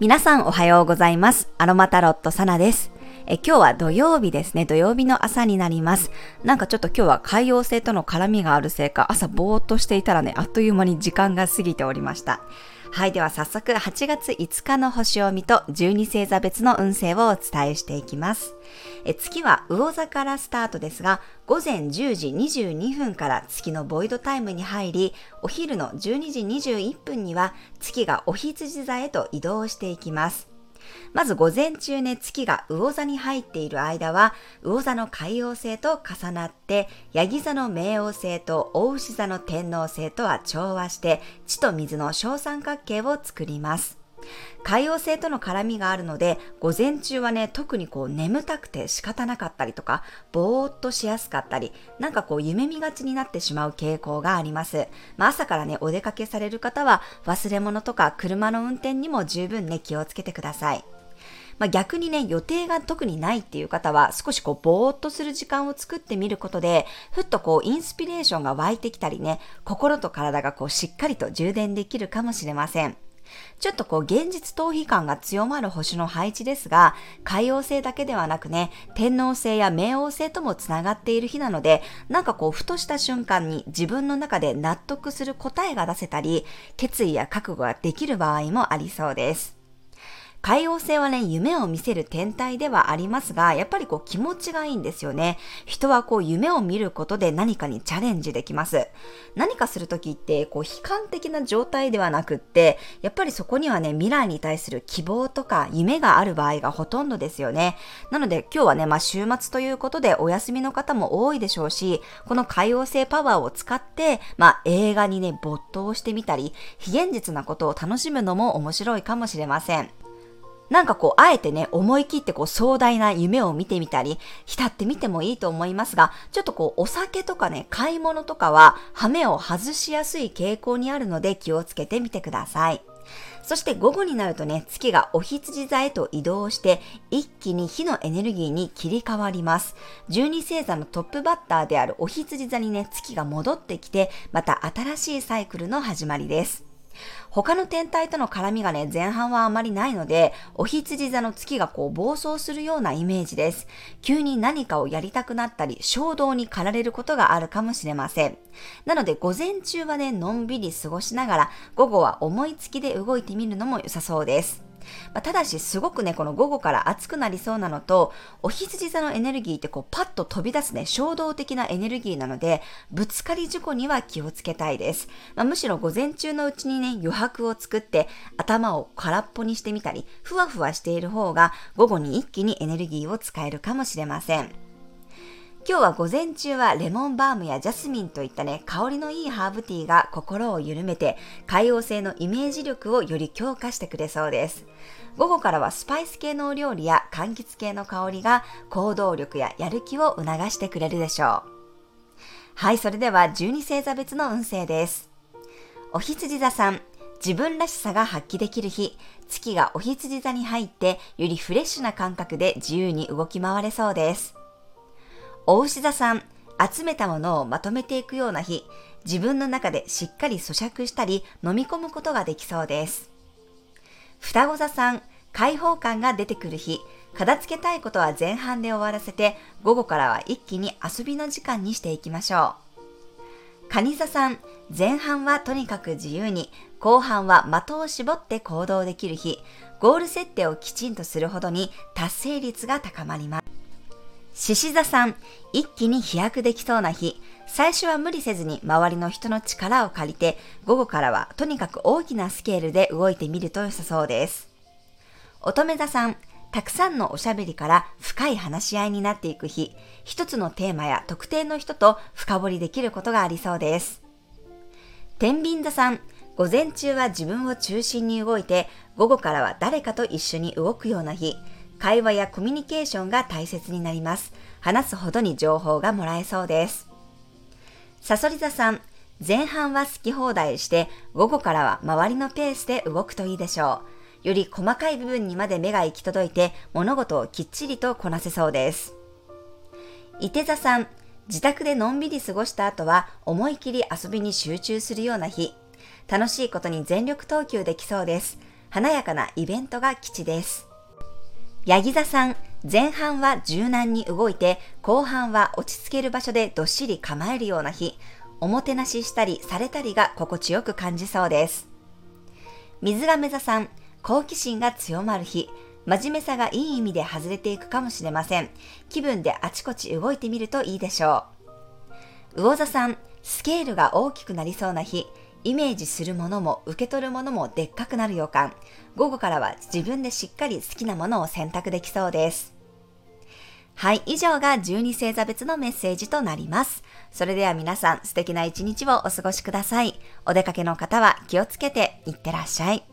皆さんおはようございます。アロマタロットサナです。え今日は土曜日ですね。土曜日の朝になります。なんかちょっと今日は海洋星との絡みがあるせいか、朝ぼーっとしていたらね、あっという間に時間が過ぎておりました。はい、では早速8月5日の星を見と12星座別の運勢をお伝えしていきます。え月は魚座からスタートですが、午前10時22分から月のボイドタイムに入り、お昼の12時21分には月がお羊座へと移動していきます。まず午前中ね、月が魚座に入っている間は、魚座の海王星と重なって、ヤギ座の冥王星と大牛座の天王星とは調和して、地と水の小三角形を作ります。海洋星との絡みがあるので、午前中はね、特にこう眠たくて仕方なかったりとか、ぼーっとしやすかったり、なんかこう夢見がちになってしまう傾向があります。まあ、朝からね、お出かけされる方は、忘れ物とか車の運転にも十分ね、気をつけてください。まあ、逆にね、予定が特にないっていう方は、少しこう、ぼーっとする時間を作ってみることで、ふっとこう、インスピレーションが湧いてきたりね、心と体がこう、しっかりと充電できるかもしれません。ちょっとこう現実逃避感が強まる星の配置ですが、海王星だけではなくね、天王星や冥王星ともつながっている日なので、なんかこうふとした瞬間に自分の中で納得する答えが出せたり、決意や覚悟ができる場合もありそうです。海王星はね、夢を見せる天体ではありますが、やっぱりこう気持ちがいいんですよね。人はこう夢を見ることで何かにチャレンジできます。何かするときって、こう悲観的な状態ではなくって、やっぱりそこにはね、未来に対する希望とか夢がある場合がほとんどですよね。なので今日はね、まあ週末ということでお休みの方も多いでしょうし、この海王星パワーを使って、まあ映画にね、没頭してみたり、非現実なことを楽しむのも面白いかもしれません。なんかこう、あえてね、思い切ってこう、壮大な夢を見てみたり、浸ってみてもいいと思いますが、ちょっとこう、お酒とかね、買い物とかは、羽目を外しやすい傾向にあるので気をつけてみてください。そして午後になるとね、月がお羊座へと移動して、一気に火のエネルギーに切り替わります。12星座のトップバッターであるお羊座にね、月が戻ってきて、また新しいサイクルの始まりです。他の天体との絡みがね、前半はあまりないので、お羊座の月がこう暴走するようなイメージです。急に何かをやりたくなったり、衝動に駆られることがあるかもしれません。なので、午前中はね、のんびり過ごしながら、午後は思いつきで動いてみるのも良さそうです。まあ、ただし、すごくね、この午後から暑くなりそうなのと、お羊座のエネルギーってこう、パッと飛び出すね、衝動的なエネルギーなので、ぶつかり事故には気をつけたいです。まあ、むしろ午前中のうちにね、余白を作って、頭を空っぽにしてみたり、ふわふわしている方が、午後に一気にエネルギーを使えるかもしれません。今日は午前中はレモンバームやジャスミンといったね、香りのいいハーブティーが心を緩めて、海洋性のイメージ力をより強化してくれそうです。午後からはスパイス系のお料理や柑橘系の香りが行動力ややる気を促してくれるでしょう。はい、それでは12星座別の運勢です。お羊座さん、自分らしさが発揮できる日、月がお羊座に入って、よりフレッシュな感覚で自由に動き回れそうです。お牛座さん、集めたものをまとめていくような日、自分の中でしっかり咀嚼したり飲み込むことができそうです。双子座さん、開放感が出てくる日、片付けたいことは前半で終わらせて、午後からは一気に遊びの時間にしていきましょう。蟹座さん、前半はとにかく自由に、後半は的を絞って行動できる日、ゴール設定をきちんとするほどに達成率が高まります。獅子座さん、一気に飛躍できそうな日、最初は無理せずに周りの人の力を借りて、午後からはとにかく大きなスケールで動いてみると良さそうです。乙女座さん、たくさんのおしゃべりから深い話し合いになっていく日、一つのテーマや特定の人と深掘りできることがありそうです。天秤座さん、午前中は自分を中心に動いて、午後からは誰かと一緒に動くような日、会話やコミュニケーションが大切になります。話すほどに情報がもらえそうです。サソリ座さん、前半は好き放題して、午後からは周りのペースで動くといいでしょう。より細かい部分にまで目が行き届いて、物事をきっちりとこなせそうです。伊手座さん、自宅でのんびり過ごした後は思い切り遊びに集中するような日。楽しいことに全力投球できそうです。華やかなイベントが基地です。ヤギ座さん、前半は柔軟に動いて、後半は落ち着ける場所でどっしり構えるような日。おもてなししたりされたりが心地よく感じそうです。水亀座さん、好奇心が強まる日。真面目さがいい意味で外れていくかもしれません。気分であちこち動いてみるといいでしょう。魚座さん、スケールが大きくなりそうな日。イメージするものも受け取るものもでっかくなる予感。午後からは自分でしっかり好きなものを選択できそうです。はい、以上が12星座別のメッセージとなります。それでは皆さん素敵な一日をお過ごしください。お出かけの方は気をつけていってらっしゃい。